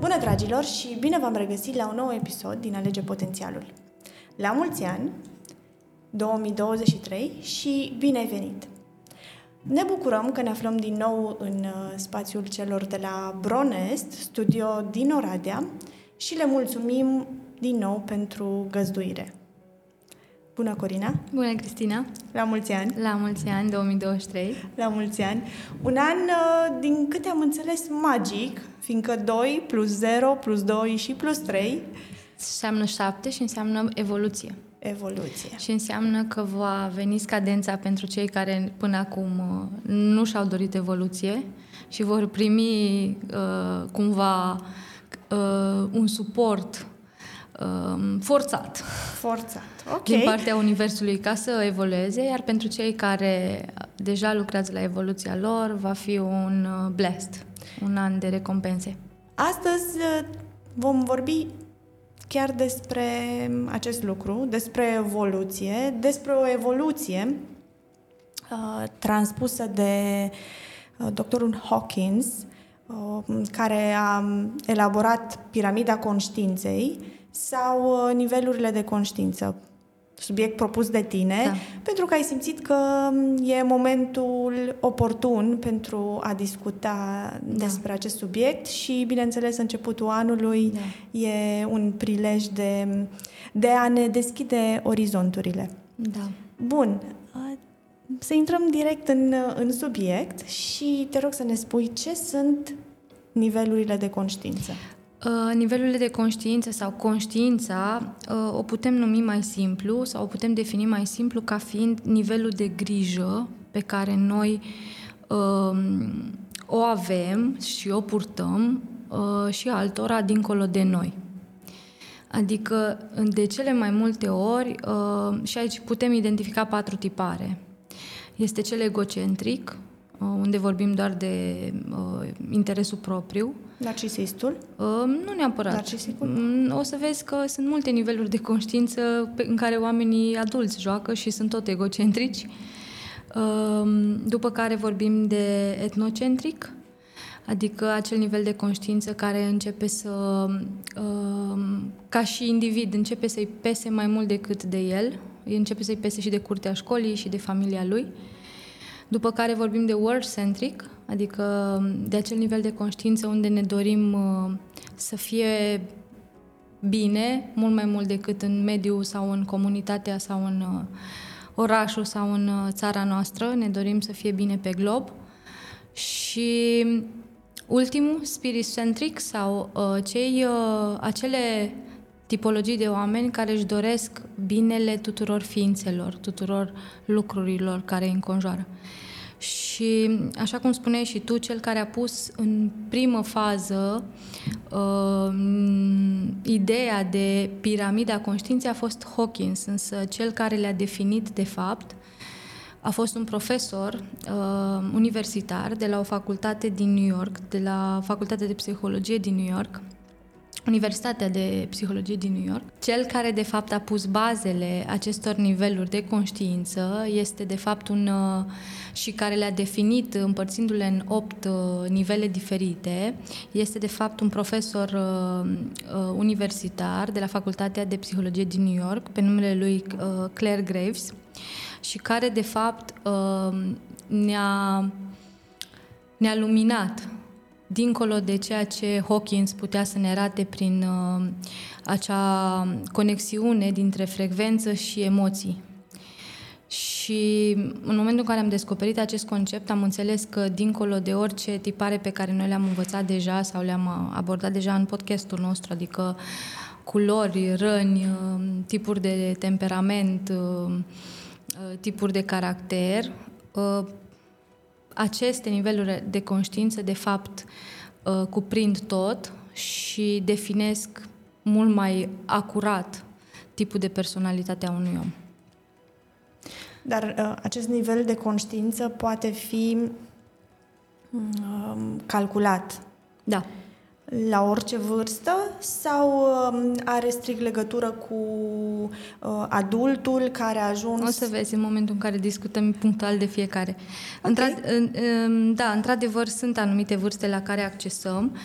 Bună, dragilor, și bine v-am regăsit la un nou episod din Alege Potențialul. La mulți ani, 2023, și bine ai venit! Ne bucurăm că ne aflăm din nou în uh, spațiul celor de la Bronest, studio din Oradea, și le mulțumim din nou pentru găzduire. Bună, Corina! Bună, Cristina! La mulți ani! La mulți ani, 2023! La mulți ani! Un an, uh, din câte am înțeles, magic, fiindcă 2 plus 0 plus 2 și plus 3 înseamnă 7 și înseamnă evoluție. Evoluție. Și înseamnă că va veni scadența pentru cei care până acum uh, nu și-au dorit evoluție și vor primi uh, cumva uh, un suport uh, forțat. Forțat, ok. Din partea Universului ca să evolueze, iar pentru cei care deja lucrează la evoluția lor, va fi un uh, blast, un an de recompense. Astăzi uh, vom vorbi chiar despre acest lucru, despre evoluție, despre o evoluție uh, transpusă de uh, doctorul Hawkins, uh, care a elaborat piramida conștiinței sau uh, nivelurile de conștiință, subiect propus de tine, da. pentru că ai simțit că e momentul oportun pentru a discuta da. despre acest subiect și, bineînțeles, începutul anului da. e un prilej de, de a ne deschide orizonturile. Da. Bun, să intrăm direct în, în subiect și te rog să ne spui ce sunt nivelurile de conștiință. Uh, nivelurile de conștiință sau conștiința uh, o putem numi mai simplu sau o putem defini mai simplu ca fiind nivelul de grijă pe care noi um, o avem și o purtăm uh, și altora dincolo de noi. Adică, de cele mai multe ori, și aici putem identifica patru tipare. Este cel egocentric, unde vorbim doar de interesul propriu, Narcisistul? Uh, nu neapărat. Narcisistul? Mm, o să vezi că sunt multe niveluri de conștiință pe, în care oamenii adulți joacă și sunt tot egocentrici. Uh, după care vorbim de etnocentric, adică acel nivel de conștiință care începe să, uh, ca și individ, începe să-i pese mai mult decât de el, începe să-i pese și de curtea școlii și de familia lui. După care vorbim de world-centric, adică de acel nivel de conștiință unde ne dorim uh, să fie bine, mult mai mult decât în mediul sau în comunitatea sau în uh, orașul sau în uh, țara noastră, ne dorim să fie bine pe glob. Și ultimul, spirit-centric sau cei, acele tipologii de oameni care își doresc binele tuturor ființelor, tuturor lucrurilor care îi înconjoară. Și, așa cum spuneai și tu, cel care a pus în primă fază uh, ideea de piramida conștiinței a fost Hawkins, însă cel care le-a definit, de fapt, a fost un profesor uh, universitar de la o facultate din New York, de la Facultatea de Psihologie din New York, Universitatea de Psihologie din New York. Cel care de fapt a pus bazele acestor niveluri de conștiință este de fapt un uh, și care le-a definit împărțindu-le în opt uh, nivele diferite, este de fapt un profesor uh, universitar de la Facultatea de Psihologie din New York, pe numele lui Claire Graves, și care de fapt ne-a ne-a luminat dincolo de ceea ce Hawkins putea să ne arate prin uh, acea conexiune dintre frecvență și emoții. Și în momentul în care am descoperit acest concept, am înțeles că dincolo de orice tipare pe care noi le-am învățat deja sau le-am abordat deja în podcastul nostru, adică culori, răni, uh, tipuri de temperament, uh, uh, tipuri de caracter, aceste niveluri de conștiință, de fapt, uh, cuprind tot și definesc mult mai acurat tipul de personalitate a unui om. Dar uh, acest nivel de conștiință poate fi uh, calculat. Da. La orice vârstă sau um, are strict legătură cu uh, adultul care a ajuns? O să vezi în momentul în care discutăm punctual de fiecare. Okay. Într- da, într-adevăr sunt anumite vârste la care accesăm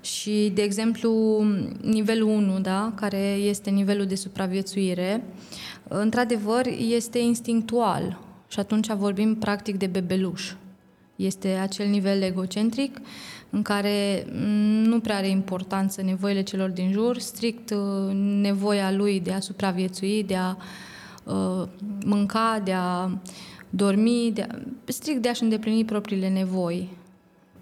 și, de exemplu, nivelul 1, da, care este nivelul de supraviețuire, într-adevăr este instinctual și atunci vorbim practic de bebeluș. Este acel nivel egocentric în care nu prea are importanță nevoile celor din jur, strict uh, nevoia lui de a supraviețui, de a uh, mânca, de a dormi, de a, strict de a-și îndeplini propriile nevoi.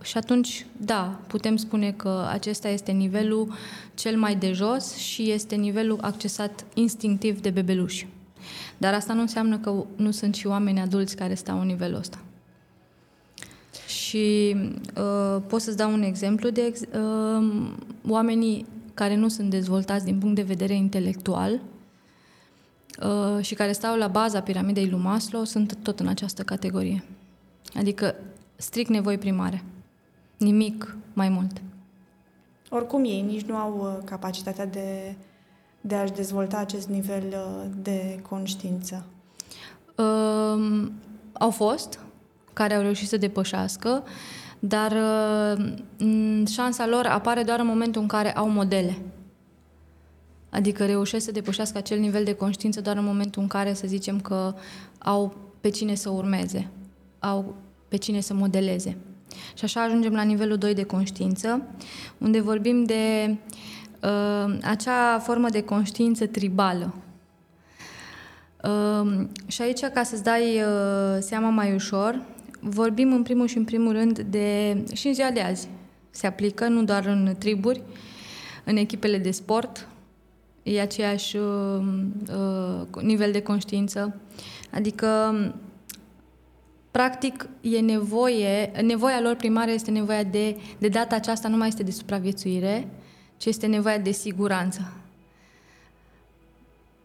Și atunci, da, putem spune că acesta este nivelul cel mai de jos și este nivelul accesat instinctiv de bebeluși. Dar asta nu înseamnă că nu sunt și oameni adulți care stau în nivelul ăsta. Și uh, pot să-ți dau un exemplu de ex- uh, oamenii care nu sunt dezvoltați din punct de vedere intelectual uh, și care stau la baza piramidei lui Maslow sunt tot în această categorie. Adică strict nevoi primare. Nimic mai mult. Oricum ei nici nu au uh, capacitatea de, de a-și dezvolta acest nivel uh, de conștiință. Uh, au fost, care au reușit să depășească, dar uh, șansa lor apare doar în momentul în care au modele. Adică reușesc să depășească acel nivel de conștiință doar în momentul în care, să zicem, că au pe cine să urmeze, au pe cine să modeleze. Și așa ajungem la nivelul 2 de conștiință, unde vorbim de uh, acea formă de conștiință tribală. Uh, și aici, ca să-ți dai uh, seama mai ușor, vorbim în primul și în primul rând de, și în ziua de azi, se aplică nu doar în triburi, în echipele de sport, e aceeași uh, uh, nivel de conștiință. Adică, practic, e nevoie, nevoia lor primară este nevoia de, de data aceasta nu mai este de supraviețuire, ci este nevoia de siguranță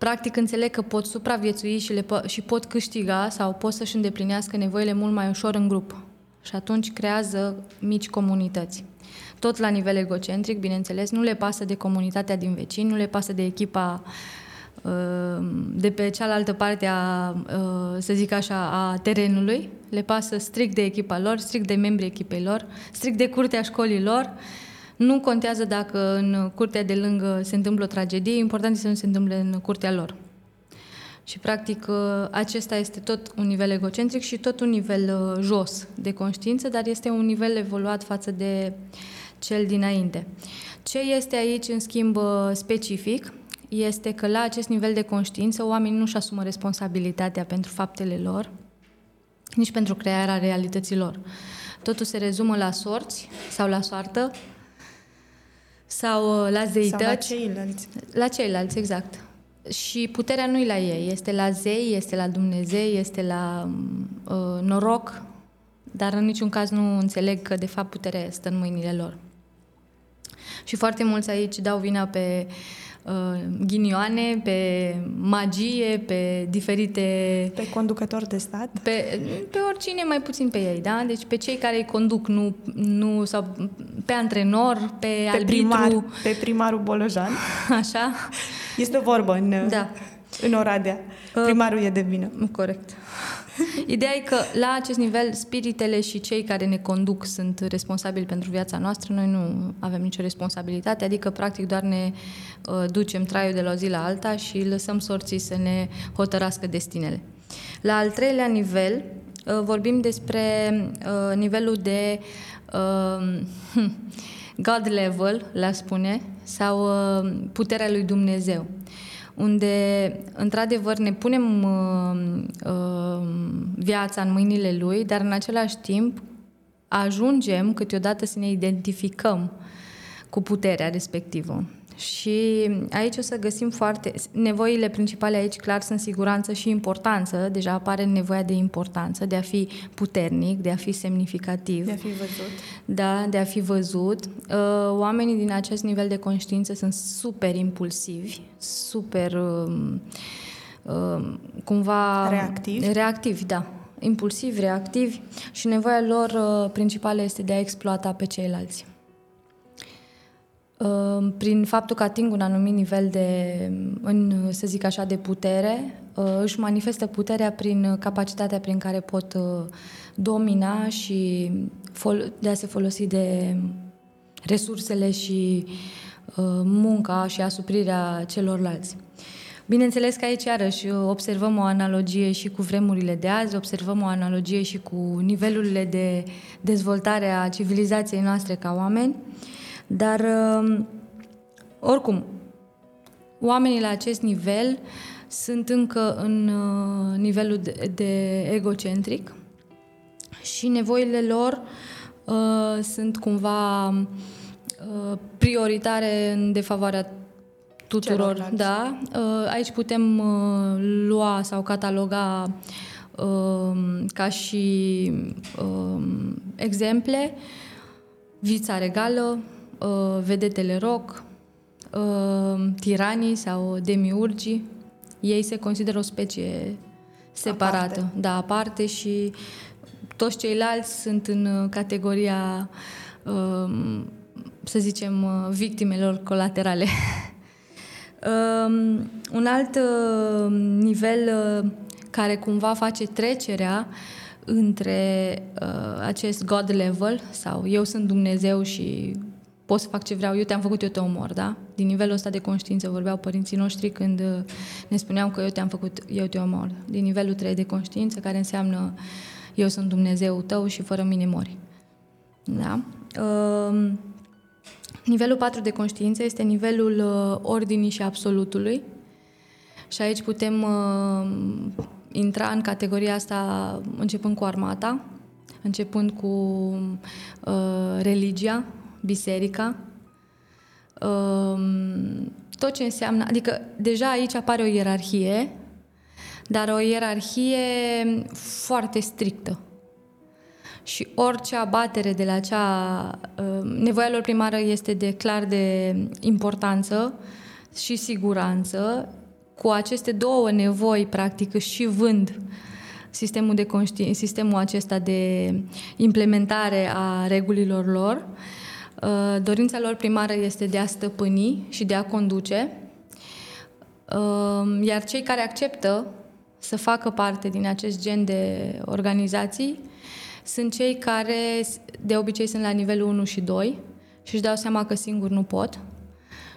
practic înțeleg că pot supraviețui și, le și pot câștiga sau pot să-și îndeplinească nevoile mult mai ușor în grup. Și atunci creează mici comunități. Tot la nivel egocentric, bineînțeles, nu le pasă de comunitatea din vecini, nu le pasă de echipa uh, de pe cealaltă parte a, uh, să zic așa, a terenului, le pasă strict de echipa lor, strict de membrii echipei lor, strict de curtea școlii lor nu contează dacă în curtea de lângă se întâmplă o tragedie, important este să nu se întâmple în curtea lor. Și, practic, acesta este tot un nivel egocentric și tot un nivel uh, jos de conștiință, dar este un nivel evoluat față de cel dinainte. Ce este aici, în schimb, uh, specific, este că la acest nivel de conștiință oamenii nu-și asumă responsabilitatea pentru faptele lor, nici pentru crearea realităților. Totul se rezumă la sorți sau la soartă, sau uh, la zeități. Sau la ceilalți. La ceilalți, exact. Și puterea nu e la ei, este la zei, este la Dumnezeu, este la uh, noroc, dar în niciun caz nu înțeleg că de fapt puterea stă în mâinile lor. Și foarte mulți aici dau vina pe uh, uh, ghinioane, pe magie, pe diferite... Pe conducători de stat? Pe, pe oricine, mai puțin pe ei, da? Deci pe cei care îi conduc, nu, nu sau pe antrenor, pe, pe arbitru... Primar, pe primarul Bolojan. Așa. Este vorbă în, da. în Oradea. Uh, Primarul uh, e de vină. Corect. Ideea e că la acest nivel spiritele și cei care ne conduc sunt responsabili pentru viața noastră, noi nu avem nicio responsabilitate, adică practic doar ne uh, ducem traiul de la o zi la alta și lăsăm sorții să ne hotărască destinele. La al treilea nivel uh, vorbim despre uh, nivelul de uh, God level, la spune, sau uh, puterea lui Dumnezeu unde într-adevăr ne punem uh, uh, viața în mâinile lui, dar în același timp ajungem câteodată să ne identificăm cu puterea respectivă. Și aici o să găsim foarte... Nevoile principale aici, clar, sunt siguranță și importanță. Deja apare nevoia de importanță, de a fi puternic, de a fi semnificativ. De a fi văzut. Da, de a fi văzut. Uh, oamenii din acest nivel de conștiință sunt super impulsivi, super... Um, um, cumva... Reactivi. Reactivi, da. Impulsivi, reactivi și nevoia lor uh, principală este de a exploata pe ceilalți. Uh, prin faptul că ating un anumit nivel de, în, să zic așa, de putere, uh, își manifestă puterea prin capacitatea prin care pot domina și de a se folosi de resursele și munca și asuprirea celorlalți. Bineînțeles că aici, iarăși, observăm o analogie și cu vremurile de azi, observăm o analogie și cu nivelurile de dezvoltare a civilizației noastre ca oameni, dar, um, oricum, oamenii la acest nivel sunt încă în uh, nivelul de, de egocentric și nevoile lor uh, sunt cumva uh, prioritare în defavoarea tuturor, Celorlalți. da. Uh, aici putem uh, lua sau cataloga um, ca și um, exemple vița regală, uh, vedetele rock, tiranii sau demiurgii. Ei se consideră o specie separată, aparte. da, aparte și toți ceilalți sunt în categoria, um, să zicem, victimelor colaterale. Um, un alt uh, nivel uh, care cumva face trecerea între uh, acest God level sau eu sunt Dumnezeu și pot să fac ce vreau, eu te-am făcut, eu te omor, da? Din nivelul ăsta de conștiință vorbeau părinții noștri când uh, ne spuneau că eu te-am făcut, eu te omor. Din nivelul 3 de conștiință, care înseamnă eu sunt Dumnezeu tău și fără mine mori. Da? Uh, Nivelul 4 de conștiință este nivelul uh, ordinii și absolutului. Și aici putem uh, intra în categoria asta începând cu armata, începând cu uh, religia, biserica, uh, tot ce înseamnă, adică deja aici apare o ierarhie, dar o ierarhie foarte strictă și orice abatere de la acea... Uh, nevoia lor primară este de clar de importanță și siguranță. Cu aceste două nevoi, practic, și vând sistemul, de conști... sistemul acesta de implementare a regulilor lor. Uh, dorința lor primară este de a stăpâni și de a conduce, uh, iar cei care acceptă să facă parte din acest gen de organizații sunt cei care de obicei sunt la nivelul 1 și 2 și își dau seama că singur nu pot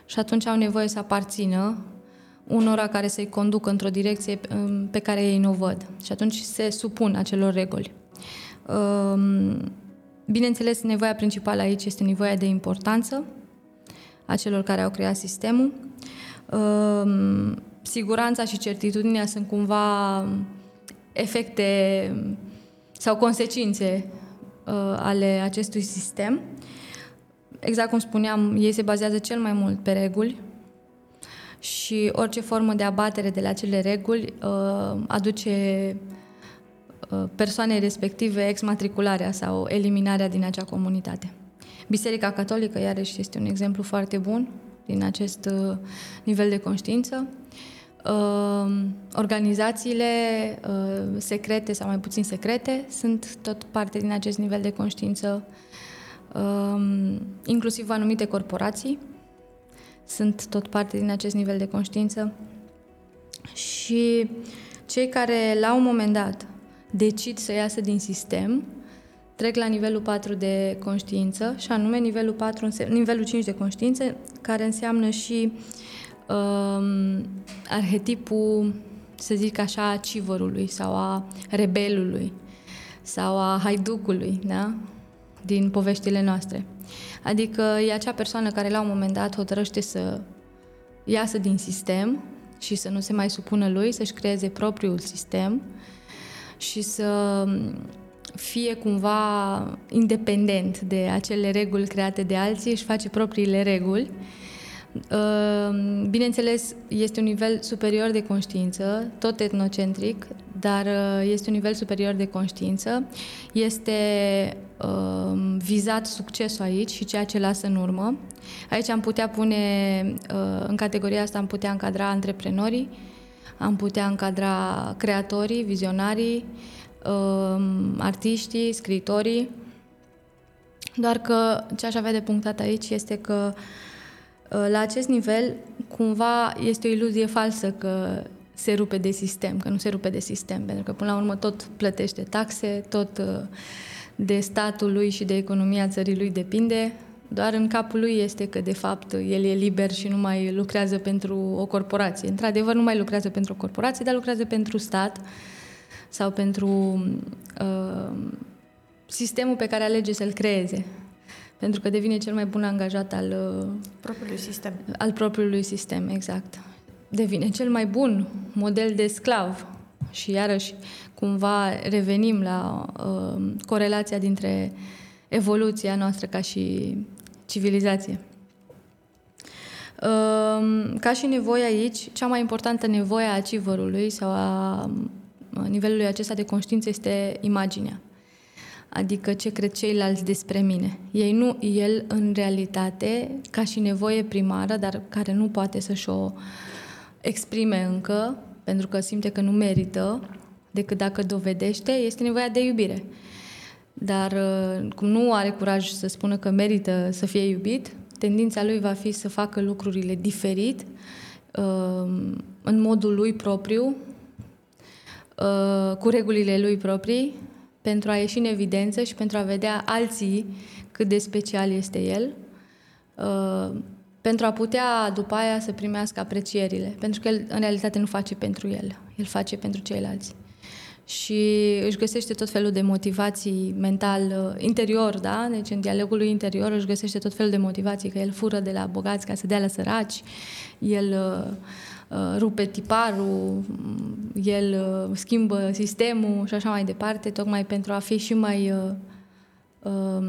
și atunci au nevoie să aparțină unora care să-i conducă într-o direcție um, pe care ei nu o văd. Și atunci se supun acelor reguli. Um, bineînțeles, nevoia principală aici este nevoia de importanță a celor care au creat sistemul. Um, siguranța și certitudinea sunt cumva efecte sau consecințe uh, ale acestui sistem. Exact cum spuneam, ei se bazează cel mai mult pe reguli și orice formă de abatere de la acele reguli uh, aduce uh, persoanei respective exmatricularea sau eliminarea din acea comunitate. Biserica Catolică, iarăși, este un exemplu foarte bun din acest uh, nivel de conștiință. Ehm, organizațiile uh, secrete sau mai puțin secrete sunt tot parte din acest nivel de conștiință, ehm, inclusiv anumite corporații sunt tot parte din acest nivel de conștiință și cei care la un moment dat decid să iasă din sistem trec la nivelul 4 de conștiință și anume nivelul, 4, nivelul 5 de conștiință care înseamnă și uh, uh, arhetipul, să zic așa, a civărului sau a rebelului sau a haiducului, da? din poveștile noastre. Adică e acea persoană care la un moment dat hotărăște să iasă din sistem și să nu se mai supună lui, să-și creeze propriul sistem și să fie cumva independent de acele reguli create de alții, își face propriile reguli Ehm, bineînțeles, este un nivel superior de conștiință, tot etnocentric, dar uh, este un nivel superior de conștiință. Este ehm, vizat succesul aici și ceea ce lasă în urmă. Aici am putea pune, uh, în categoria asta am putea încadra antreprenorii, am putea încadra creatorii, vizionarii, ehm, artiștii, scriitorii, doar că ce aș avea de punctat aici este că uh, La acest nivel, cumva, este o iluzie falsă că se rupe de sistem, că nu se rupe de sistem, pentru că până la urmă tot plătește taxe, tot uh, de statul lui și de economia țării lui depinde, doar în capul lui este că, de fapt, el e liber și nu mai lucrează pentru o corporație. Într-adevăr, nu mai lucrează pentru o corporație, dar lucrează pentru stat sau pentru uh, sistemul pe care alege să-l creeze. Pentru că devine cel mai bun angajat al uh, propriului sistem. Al propriului sistem, exact. Devine cel mai bun model de sclav. Și iarăși, cumva, revenim la uh, corelația dintre evoluția noastră ca și civilizație. Uh, ca și nevoie aici, cea mai importantă nevoie a achieverului sau a nivelului acesta de conștiință este imaginea. Adică ce cred ceilalți despre mine. Ei nu, el în realitate, ca și nevoie primară, dar care nu poate să-și o exprime încă, pentru că simte că nu merită, decât dacă dovedește, este nevoia de iubire. Dar uh, cum nu are curaj să spună că merită să fie iubit, tendința lui va fi să facă lucrurile diferit, uh, în modul lui propriu, uh, cu regulile lui proprii, pentru a ieși în evidență și pentru a vedea alții cât de special este el, pentru a putea după aia să primească aprecierile. Pentru că el în realitate nu face pentru el, el face pentru ceilalți și își găsește tot felul de motivații mental uh, interior, da? Deci în dialogul lui interior își găsește tot felul de motivații, că el fură de la bogați ca să dea la săraci, el uh, uh, rupe tiparul, el uh, schimbă sistemul și așa mai departe, tocmai pentru a fi și mai uh, uh,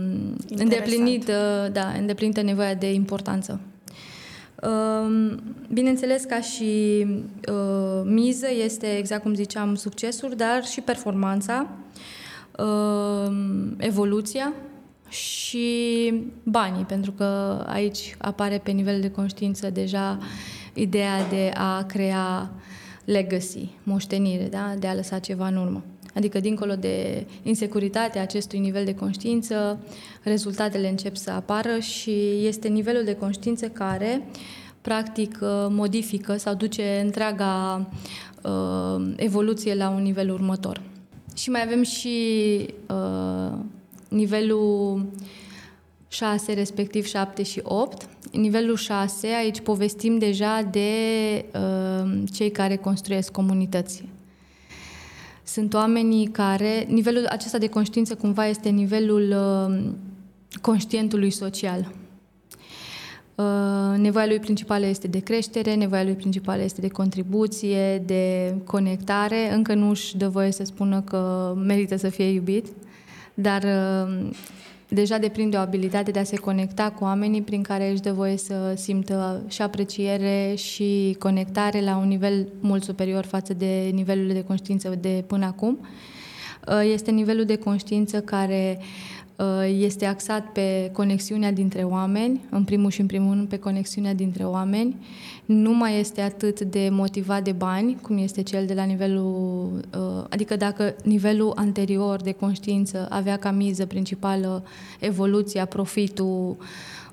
îndeplinită, da, îndeplinită nevoia de importanță. Bineînțeles, ca și uh, miză este, exact cum ziceam, succesul, dar și performanța, evoluția și banii, pentru că aici apare pe nivel de conștiință deja ideea de a crea legacy, moștenire, da? de a lăsa ceva în urmă. Adică, dincolo de insecuritatea acestui nivel de conștiință, rezultatele încep să apară și este nivelul de conștiință care, practic, uh, modifică sau duce întreaga uh, evoluție la un nivel următor. Și mai avem și uh, nivelul 6, respectiv 7 și 8. Nivelul 6, aici povestim deja de uh, cei care construiesc comunități sunt oamenii care, nivelul acesta de conștiință cumva este nivelul uh, conștientului social. Uh, nevoia lui principală este de creștere, nevoia lui principală este de contribuție, de conectare. Încă nu își dă voie să spună că merită să fie iubit, dar uh, deja deprinde o abilitate de a se conecta cu oamenii prin care își dă voie să simtă și apreciere și conectare la un nivel mult superior față de nivelul de conștiință de până acum. Uh, este nivelul de conștiință care uh, este axat pe conexiunea dintre oameni, în primul și în primul rând pe conexiunea dintre oameni. Nu mai este atât de motivat de bani, cum este cel de la nivelul, uh, adică dacă nivelul anterior de conștiință avea ca miză principală evoluția, profitul,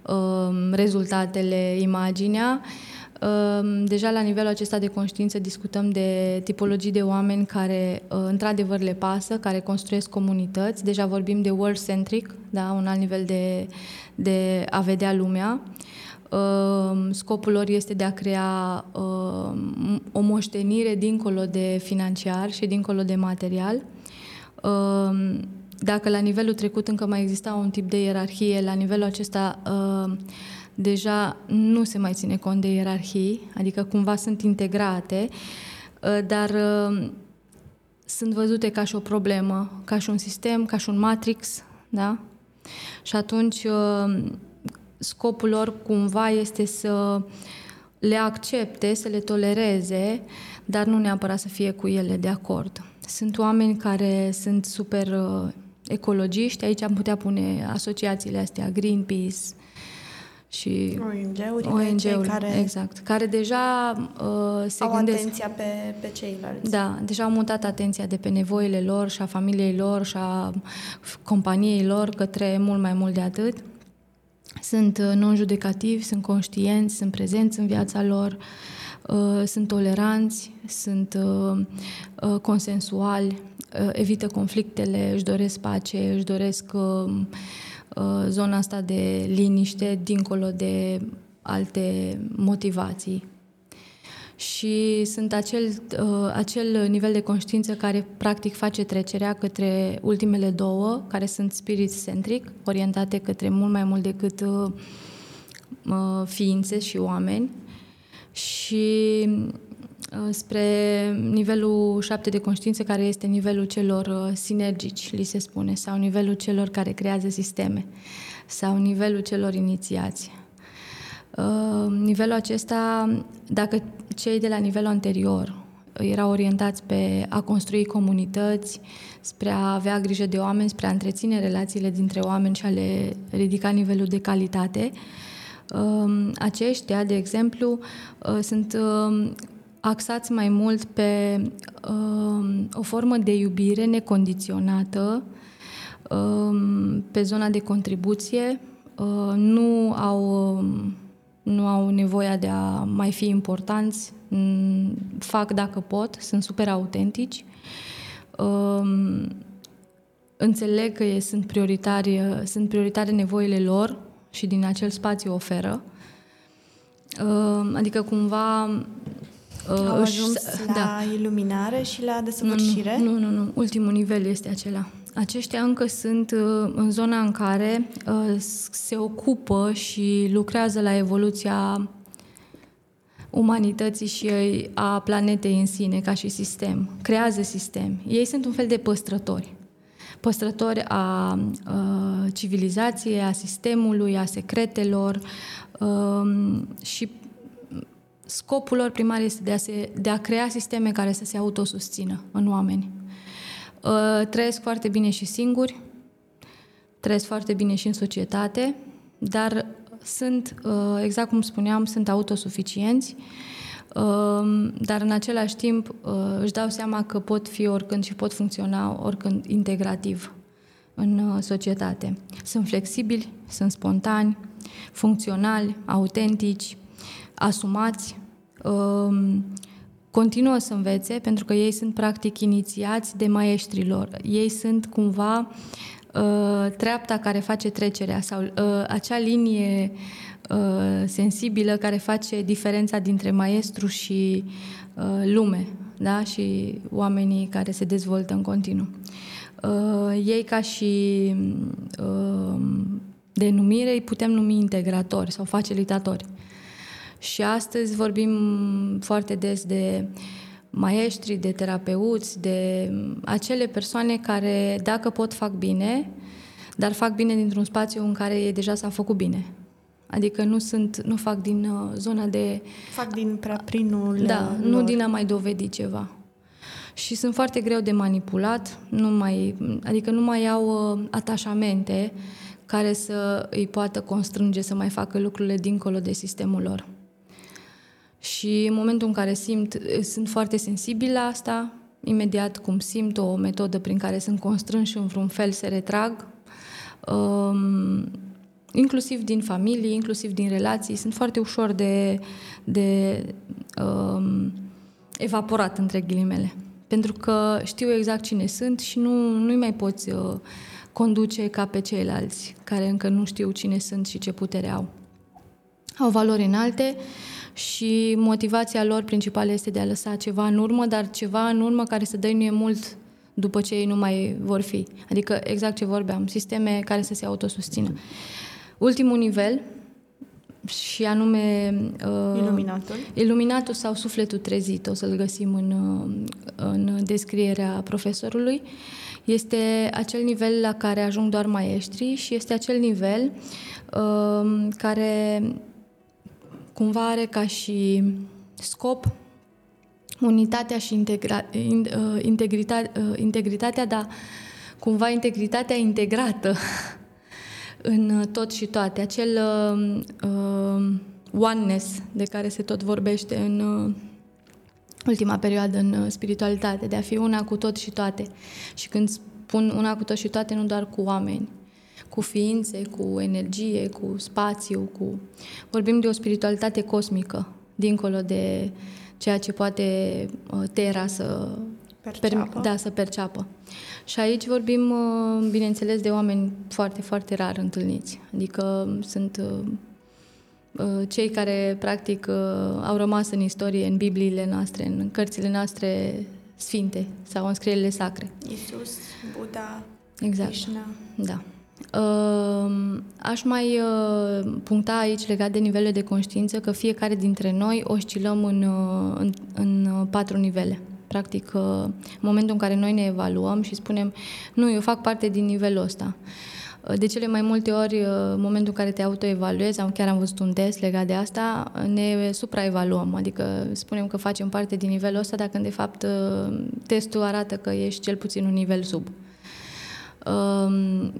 um, rezultatele, imaginea, um, Deja la nivelul acesta de conștiință discutăm de tipologii de oameni care uh, într-adevăr le pasă, care construiesc comunități. Deja vorbim de world-centric, da? un alt nivel de, de a vedea lumea. Ehm, scopul lor este de a crea ehm, o moștenire dincolo de financiar și dincolo de material. Ehm, dacă la nivelul trecut încă mai exista un tip de ierarhie, la nivelul acesta deja nu se mai ține cont de ierarhii, adică cumva sunt integrate, dar sunt văzute ca și o problemă, ca și un sistem, ca și un matrix, da? Și atunci scopul lor cumva este să le accepte, să le tolereze, dar nu neapărat să fie cu ele de acord. Sunt oameni care sunt super uh, ecologiști, aici am putea pune asociațiile astea, Greenpeace și ONG-urile, ONG care, exact, care deja uh, se au gândesc... atenția pe, pe ceilalți. Da, deja au mutat atenția de pe nevoile lor și a familiei lor și a companiei lor către mult mai mult de atât Sunt uh, non-judecativi, sunt conștienți, sunt prezenți în viața lor, uh, sunt toleranți, sunt uh, consensuali, evită conflictele, își doresc pace, își doresc zona asta de liniște dincolo de alte motivații. Și sunt acel, uh, acel nivel de conștiință care practic face trecerea către ultimele două, care sunt spirit-centric, orientate către mult mai mult decât uh, uh, ființe și oameni. Și spre nivelul șapte de conștiință, care este nivelul celor sinergici, li se spune, sau nivelul celor care creează sisteme, sau nivelul celor inițiați. Nivelul acesta, dacă cei de la nivelul anterior erau orientați pe a construi comunități, spre a avea grijă de oameni, spre a întreține relațiile dintre oameni și a le ridica nivelul de calitate. Um, aceștia, de exemplu, uh, sunt um, axați mai mult pe um, o formă de iubire necondiționată, pe zona de contribuție, uh, nu au nu au nevoia de a mai fi importanți, fac dacă pot, sunt super autentici, um, înțeleg că sunt prioritari, sunt prioritare nevoile lor și din acel spațiu oferă. Um, adică cumva uh, Au ajuns la da. iluminare și la desăvârșire? Nu, nu, nu, nu. Ultimul nivel este acela aceștia încă sunt uh, în zona în care uh, se ocupă și lucrează la evoluția umanității și a planetei în sine, ca și sistem. Creează sistem. Ei sunt un fel de păstrători. Păstrători a, a uh, civilizației, a sistemului, a secretelor a, și scopul lor primar este de a, se, de a crea sisteme care să se autosusțină în oameni. Uh, trăiesc foarte bine și singuri, trăiesc foarte bine și în societate, dar sunt, uh, exact cum spuneam, sunt autosuficienți, uh, dar în același timp își dau seama că pot fi oricând și pot funcționa oricând integrativ în societate. Sunt flexibili, sunt spontani, funcționali, autentici, asumați, continuă să învețe pentru că ei sunt practic inițiați de maestrilor. Ei sunt cumva uh, treapta care face trecerea sau uh, acea linie uh, sensibilă care face diferența dintre maestru și uh, lume da? și oamenii care se dezvoltă în continuu. Uh, ei ca și uh, denumire îi putem numi integratori sau facilitatori. Și astăzi vorbim foarte des de maestri, de terapeuți, de acele persoane care, dacă pot, fac bine, dar fac bine dintr-un spațiu în care ei deja s-a făcut bine. Adică nu sunt, nu fac din uh, zona de... Fac din prea prinul Da, lor. nu din a mai dovedi ceva. Și sunt foarte greu de manipulat, nu mai, adică nu mai au uh, atașamente care să îi poată constrânge să mai facă lucrurile dincolo de sistemul lor. Și în momentul în care simt, sunt foarte sensibil la asta, imediat cum simt o metodă prin care sunt constrânși în vreun fel se retrag, um, inclusiv din familie, inclusiv din relații, sunt foarte ușor de, de um, evaporat, între ghilimele. Pentru că știu exact cine sunt și nu, nu-i mai poți uh, conduce ca pe ceilalți, care încă nu știu cine sunt și ce putere au. Au valori înalte, și motivația lor principală este de a lăsa ceva în urmă, dar ceva în urmă care să dăinuie mult după ce ei nu mai vor fi. Adică exact ce vorbeam, sisteme care să se autosustină. Ultimul nivel, și anume uh, iluminatul. iluminatul sau sufletul trezit, o să-l găsim în, uh, în descrierea profesorului, este acel nivel la care ajung doar maestrii și este acel nivel uh, care cumva are ca și scop unitatea și integra, in, uh, integrita, uh, integritatea, dar cumva integritatea integrată în tot și toate. Acel uh, uh, oneness de care se tot vorbește în uh, ultima perioadă în uh, spiritualitate, de a fi una cu tot și toate. Și când spun una cu tot și toate, nu doar cu oameni, cu ființe, cu energie, cu spațiu, cu... Vorbim de o spiritualitate cosmică, dincolo de ceea ce poate uh, Terra să perceapă. Per, da, să perceapă. Și aici vorbim, uh, bineînțeles, de oameni foarte, foarte rar întâlniți. Adică sunt uh, cei care, practic, au rămas în istorie, în Bibliile noastre, în cărțile noastre sfinte sau în scrierile sacre. Isus, Buddha, exact. Krishna. Da. Uh, aș mai uh, puncta aici legat de nivele de conștiință că fiecare dintre noi oscilăm în, uh, în, în patru nivele. Practic, în momentul în care noi ne evaluăm și spunem, nu, eu fac parte din nivelul ăsta. De cele mai multe ori, în momentul în care te autoevaluezi, am chiar am văzut un test legat de asta, ne supraevaluăm, adică spunem că facem parte din nivelul ăsta, dacă de fapt testul arată că ești cel puțin un nivel sub.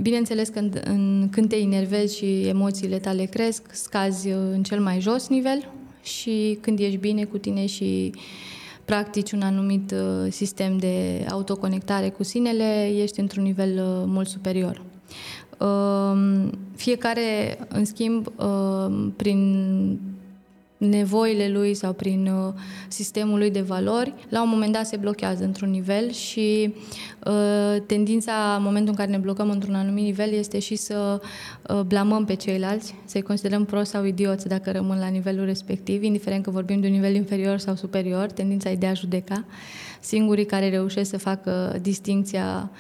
Bineînțeles că în, când te enervezi și emoțiile tale cresc, scazi în cel mai jos nivel și când ești bine cu tine și practici un anumit uh, sistem de autoconectare cu sinele, ești într-un nivel uh, mult superior. Fiecare, în schimb, prin nevoile lui sau prin uh, sistemul lui de valori, la un moment dat se blochează într-un nivel și uh, tendința, în momentul în care ne blocăm într-un anumit nivel, este și să uh, blamăm pe ceilalți, să-i considerăm prost sau idioți dacă rămân la nivelul respectiv, indiferent că vorbim de un nivel inferior sau superior, tendința e de a judeca. Singurii care reușesc să facă distinția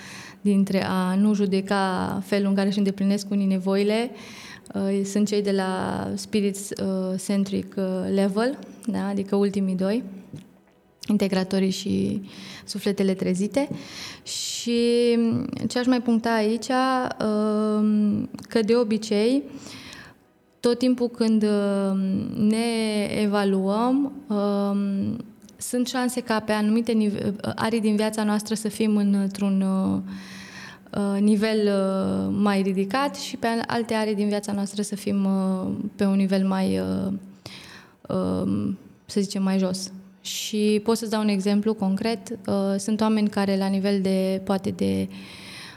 dintre a nu judeca felul în care își îndeplinesc unii nevoile Uh, sunt cei de la Spirit uh, Centric uh, Level, da? adică ultimii doi, integratorii și sufletele trezite. Și ce aș mai puncta aici, că de obicei, tot timpul când ne evaluăm, sunt șanse ca pe anumite arii din viața noastră să fim într-un Uh, nivel uh, mai ridicat și pe alte are din viața noastră să fim uh, pe un nivel mai, um, să zicem, mai jos. Și pot să-ți dau un exemplu concret. Sunt oameni care la nivel de, poate de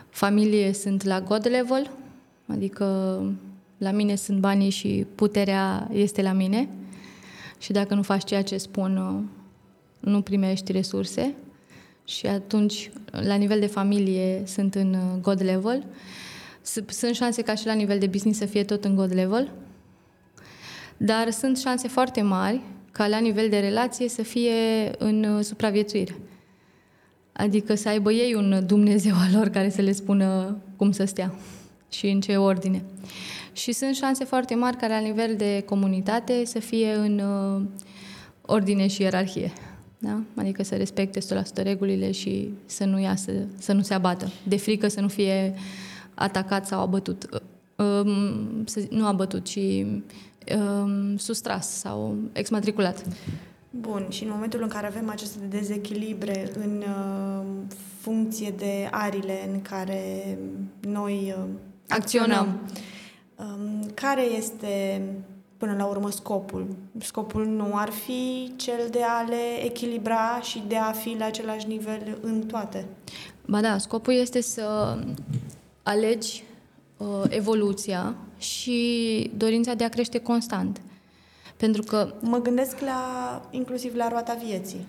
familie, sunt la God level, adică la mine sunt banii și puterea este la mine și dacă nu faci ceea ce spun, nu primești resurse și atunci, la nivel de familie, sunt în uh, God level. Sunt șanse ca și la nivel de business să fie tot în God level, dar sunt șanse foarte mari ca la nivel de relație să fie în uh, supraviețuire. Adică să aibă ei un Dumnezeu al lor care să le spună cum să stea și în ce ordine. Și sunt șanse foarte mari ca la nivel de comunitate să fie în uh, ordine și ierarhie. Da? Adică să respecte 100% regulile și să nu iasă, să nu se abată. De frică să nu fie atacat sau abătut. Um, nu abătut, ci um, sustras sau exmatriculat. Bun, și în momentul în care avem aceste dezechilibre în uh, funcție de arile în care noi uh, acționăm, um, care este până la urmă scopul. Scopul nu ar fi cel de a le echilibra și de a fi la același nivel în toate. Ba da, scopul este să alegi uh, evoluția și dorința de a crește constant. Pentru că... Mă gândesc la, inclusiv la roata vieții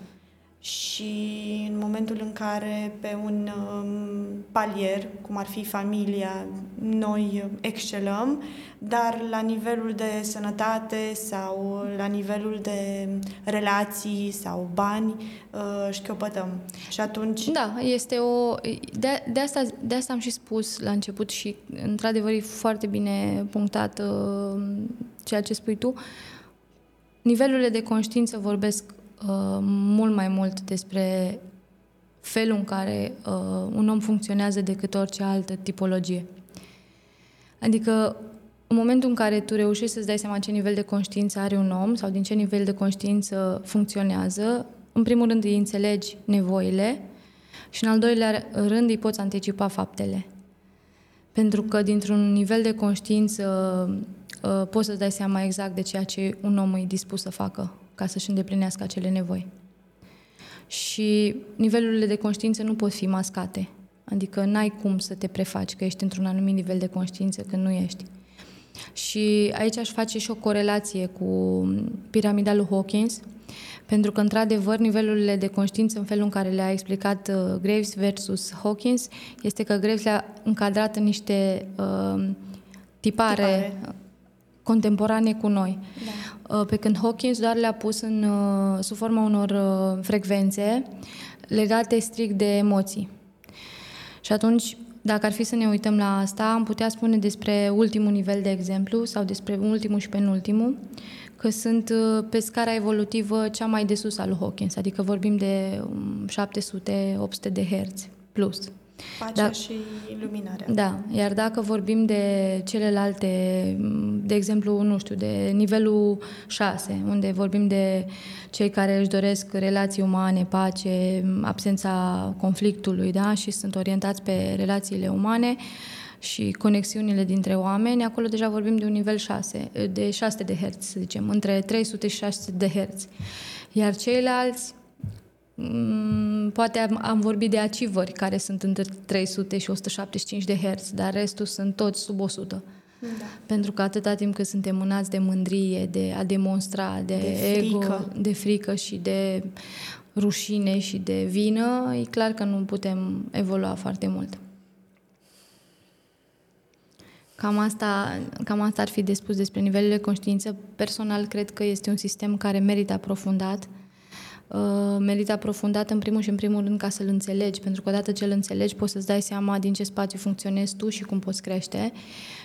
și în momentul în care pe un um, palier, cum ar fi familia, noi excelăm, dar la nivelul de sănătate sau la nivelul de relații sau bani uh, șchiopătăm. Și atunci... Da, este o... De, de, asta, de asta am și spus la început și într-adevăr e foarte bine punctat uh, ceea ce spui tu. Nivelurile de conștiință vorbesc Uh, mult mai mult despre felul în care uh, un om funcționează decât orice altă tipologie. Adică, în momentul în care tu reușești să-ți dai seama ce nivel de conștiință are un om sau din ce nivel de conștiință funcționează, în primul rând îi înțelegi nevoile și în al doilea rând îi poți anticipa faptele. Pentru că dintr-un nivel de conștiință uh, poți să-ți dai seama exact de ceea ce un om e dispus să facă ca să-și îndeplinească acele nevoi. Și nivelurile de conștiință nu pot fi mascate. Adică n-ai cum să te prefaci că ești într-un anumit nivel de conștiință când nu ești. Și aici aș face și o corelație cu piramida lui Hawkins, pentru că, într-adevăr, nivelurile de conștiință, în felul în care le-a explicat uh, Graves versus Hawkins, este că Graves le-a încadrat în niște uh, tipare, tipare contemporane cu noi. Da. Uh, pe când Hawkins doar le-a pus în, uh, sub forma unor uh, frecvențe legate strict de emoții. Și atunci, dacă ar fi să ne uităm la asta, am putea spune despre ultimul nivel, de exemplu, sau despre ultimul și penultimul, că sunt pe scara evolutivă cea mai de sus a lui Hawkins, adică vorbim de 700-800 um, de herți plus. Pacea da, și luminarea. Da, iar dacă vorbim de celelalte, de exemplu, nu știu, de nivelul 6, unde vorbim de cei care își doresc relații umane, pace, absența conflictului, da, și sunt orientați pe relațiile umane, și conexiunile dintre oameni, acolo deja vorbim de un nivel 6, de 6 de herți, să zicem, între 300 și 600 de herți. Iar ceilalți Mm, poate am, am vorbit de achieveri care sunt între 300 și 175 de Hz, dar restul sunt toți sub 100. Da. Pentru că atâta timp cât suntem mânați de mândrie, de a demonstra, de, de ego, frică. de frică și de rușine și de vină, e clar că nu putem evolua foarte mult. Cam asta, cam asta ar fi de spus despre nivelul de conștiință. Personal, cred că este un sistem care merită aprofundat Uh, merită aprofundat în primul și în primul rând ca să-l înțelegi, pentru că odată ce îl înțelegi poți să-ți dai seama din ce spațiu funcționezi tu și cum poți crește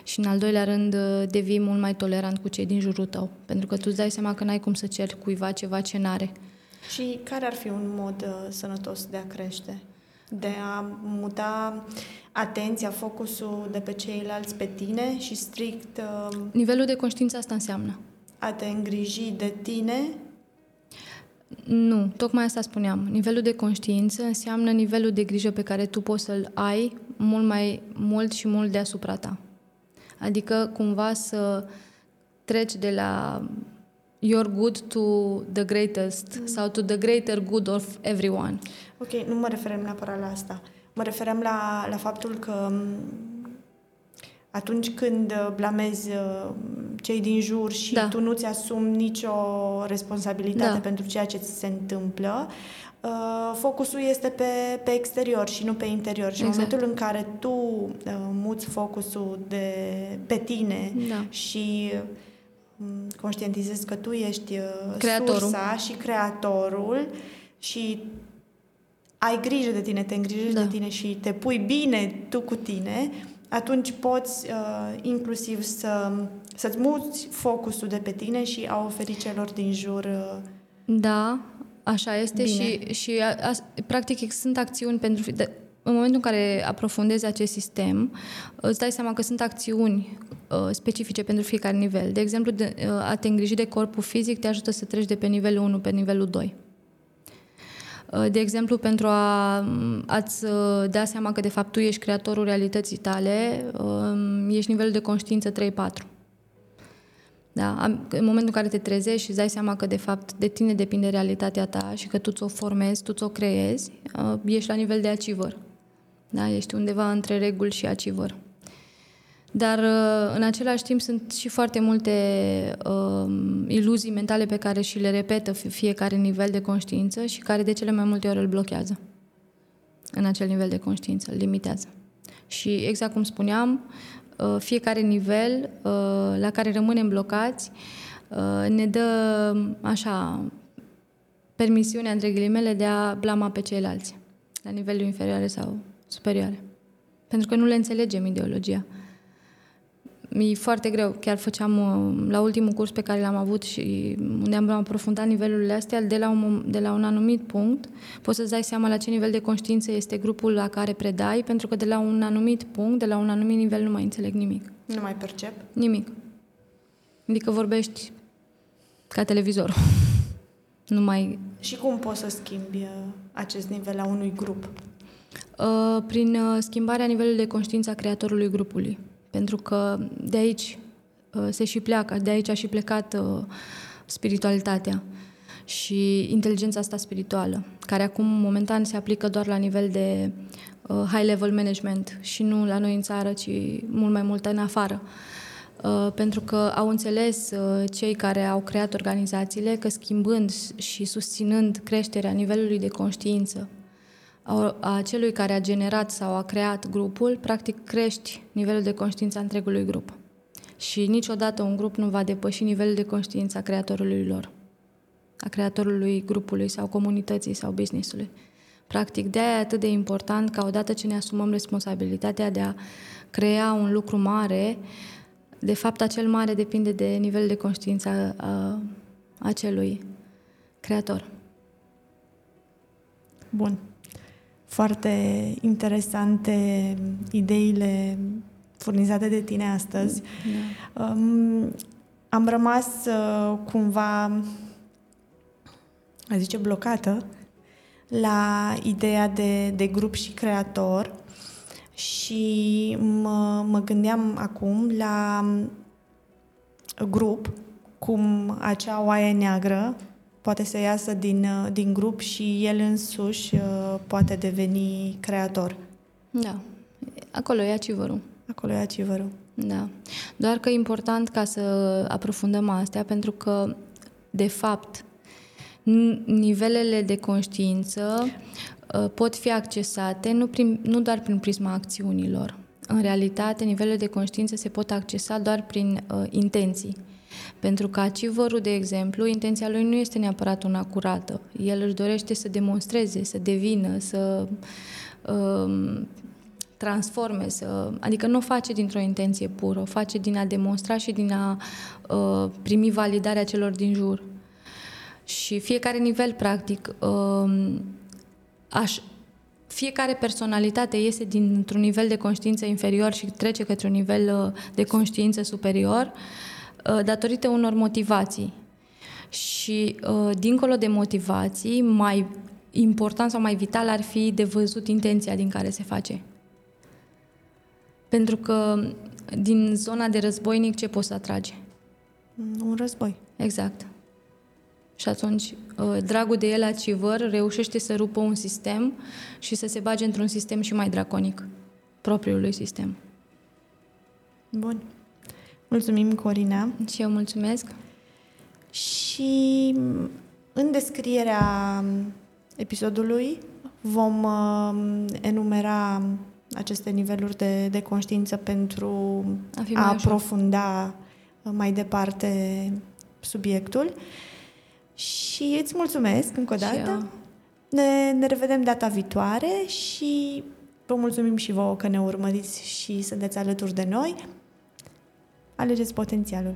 și în al doilea rând uh, devii mult mai tolerant cu cei din jurul tău, pentru că tu îți dai seama că n-ai cum să ceri cuiva ceva ce n-are. Și care ar fi un mod uh, sănătos de a crește? De a muta atenția, focusul de pe ceilalți pe tine și strict... Uh, Nivelul de conștiință asta înseamnă. A te îngriji de tine nu, tocmai asta spuneam. Nivelul de conștiință înseamnă nivelul de grijă pe care tu poți să-l ai mult mai mult și mult deasupra ta. Adică cumva să treci de la your good to the greatest mm. sau to the greater good of everyone. Ok, nu mă referem neapărat la asta. Mă referem la, la faptul că atunci când uh, blamezi uh, cei din jur și da. tu nu-ți asumi nicio responsabilitate da. pentru ceea ce ți se întâmplă, uh, focusul este pe, pe exterior și nu pe interior. Și exact. în momentul în care tu muți focusul de, pe tine da. și um, conștientizezi că tu ești creatorul. sursa și creatorul și ai grijă de tine, te îngrijești da. de tine și te pui bine tu cu tine, atunci poți uh, inclusiv să, să-ți muți focusul de pe tine și a oferi celor din jur uh, Da, așa este bine. și, și a, a, practic sunt acțiuni pentru... De, în momentul în care aprofundezi acest sistem, îți dai seama că sunt acțiuni uh, specifice pentru fiecare nivel. De exemplu, de, uh, a te îngriji de corpul fizic te ajută să treci de pe nivelul 1 pe nivelul 2. Uh, de exemplu, pentru a, a-ți uh, da seama că de fapt tu ești creatorul realității tale, um, ești nivelul de conștiință 3-4. Da? În momentul în care te trezești și îți dai seama că de fapt de tine depinde realitatea ta și că tu ți-o formezi, tu ți-o creezi, uh, ești la nivel de achiever. Da? Ești undeva între reguli și achiever. Dar uh, în același timp sunt și foarte multe uh, iluzii mentale pe care și le repetă fiecare nivel de conștiință și care de cele mai multe ori îl blochează în acel nivel de conștiință, îl limitează. Și exact cum spuneam, uh, fiecare nivel uh, la care rămânem blocați uh, ne dă așa permisiunea, între ghilimele, de a blama pe ceilalți, la nivelul inferioare sau superioare. Pentru că nu le înțelegem ideologia e foarte greu. Chiar făceam uh, la ultimul curs pe care l-am avut și unde am aprofundat nivelurile astea, de la un, de la un anumit punct, poți să-ți dai seama la ce nivel de conștiință este grupul la care predai, pentru că de la un anumit punct, de la un anumit nivel, nu mai înțeleg nimic. Nu mai percep? Nimic. Adică vorbești ca televizor. nu mai... Și cum poți să schimbi uh, acest nivel la unui grup? Uh, prin schimbarea nivelului de conștiință a creatorului grupului. Pentru că de aici uh, se și pleacă, de aici a și plecat uh, spiritualitatea. și inteligența asta spirituală, care acum momentan se aplică doar la nivel de uh, high level management și nu la noi în țară, ci mult mai mult în afară. Uh, pentru că au înțeles uh, cei care au creat organizațiile că schimbând și susținând creșterea nivelului de conștiință a celui care a generat sau a creat grupul, practic crești nivelul de conștiință a întregului grup. Și niciodată un grup nu va depăși nivelul de conștiință a creatorului lor, a creatorului grupului sau comunității sau businessului. Practic, de aia e atât de important ca odată ce ne asumăm responsabilitatea de a crea un lucru mare, de fapt acel mare depinde de nivelul de conștiință a, a acelui creator. Bun foarte interesante ideile furnizate de tine astăzi. Da. Um, am rămas uh, cumva, aș zice, blocată la ideea de, de grup și creator și mă, mă gândeam acum la grup, cum acea oaie neagră poate să iasă din, uh, din grup și el însuși uh, poate deveni creator. Da. Acolo e achievărul. Acolo e achievărul. Da. Doar că e important ca să aprofundăm astea, pentru că, de fapt, nivelele de conștiință uh, pot fi accesate nu, prin, nu doar prin prisma acțiunilor. În realitate, nivelele de conștiință se pot accesa doar prin uh, intenții. Pentru că achievărul, de exemplu, intenția lui nu este neapărat una curată. El își dorește să demonstreze, să devină, să um, transforme, să, adică nu o face dintr-o intenție pură, o face din a demonstra și din a uh, primi validarea celor din jur. Și fiecare nivel, practic, uh, aș, fiecare personalitate iese dintr-un nivel de conștiință inferior și trece către un nivel uh, de conștiință superior Uh, datorită unor motivații. Și uh, dincolo de motivații, mai important sau mai vital ar fi de văzut intenția din care se face. Pentru că din zona de războinic ce poți să atragi? Un război. Exact. Și atunci, uh, dragul de el achiever reușește să rupă un sistem și să se bage într-un sistem și mai draconic, propriului sistem. Bun. Mulțumim, Corina. Și eu mulțumesc. Și în descrierea episodului vom uh, enumera aceste niveluri de, de conștiință pentru a, a aprofunda mai departe subiectul. Și îți mulțumesc încă o dată. Ne, ne revedem data viitoare și vă mulțumim și vouă că ne urmăriți și sunteți alături de noi alegeți potențialul.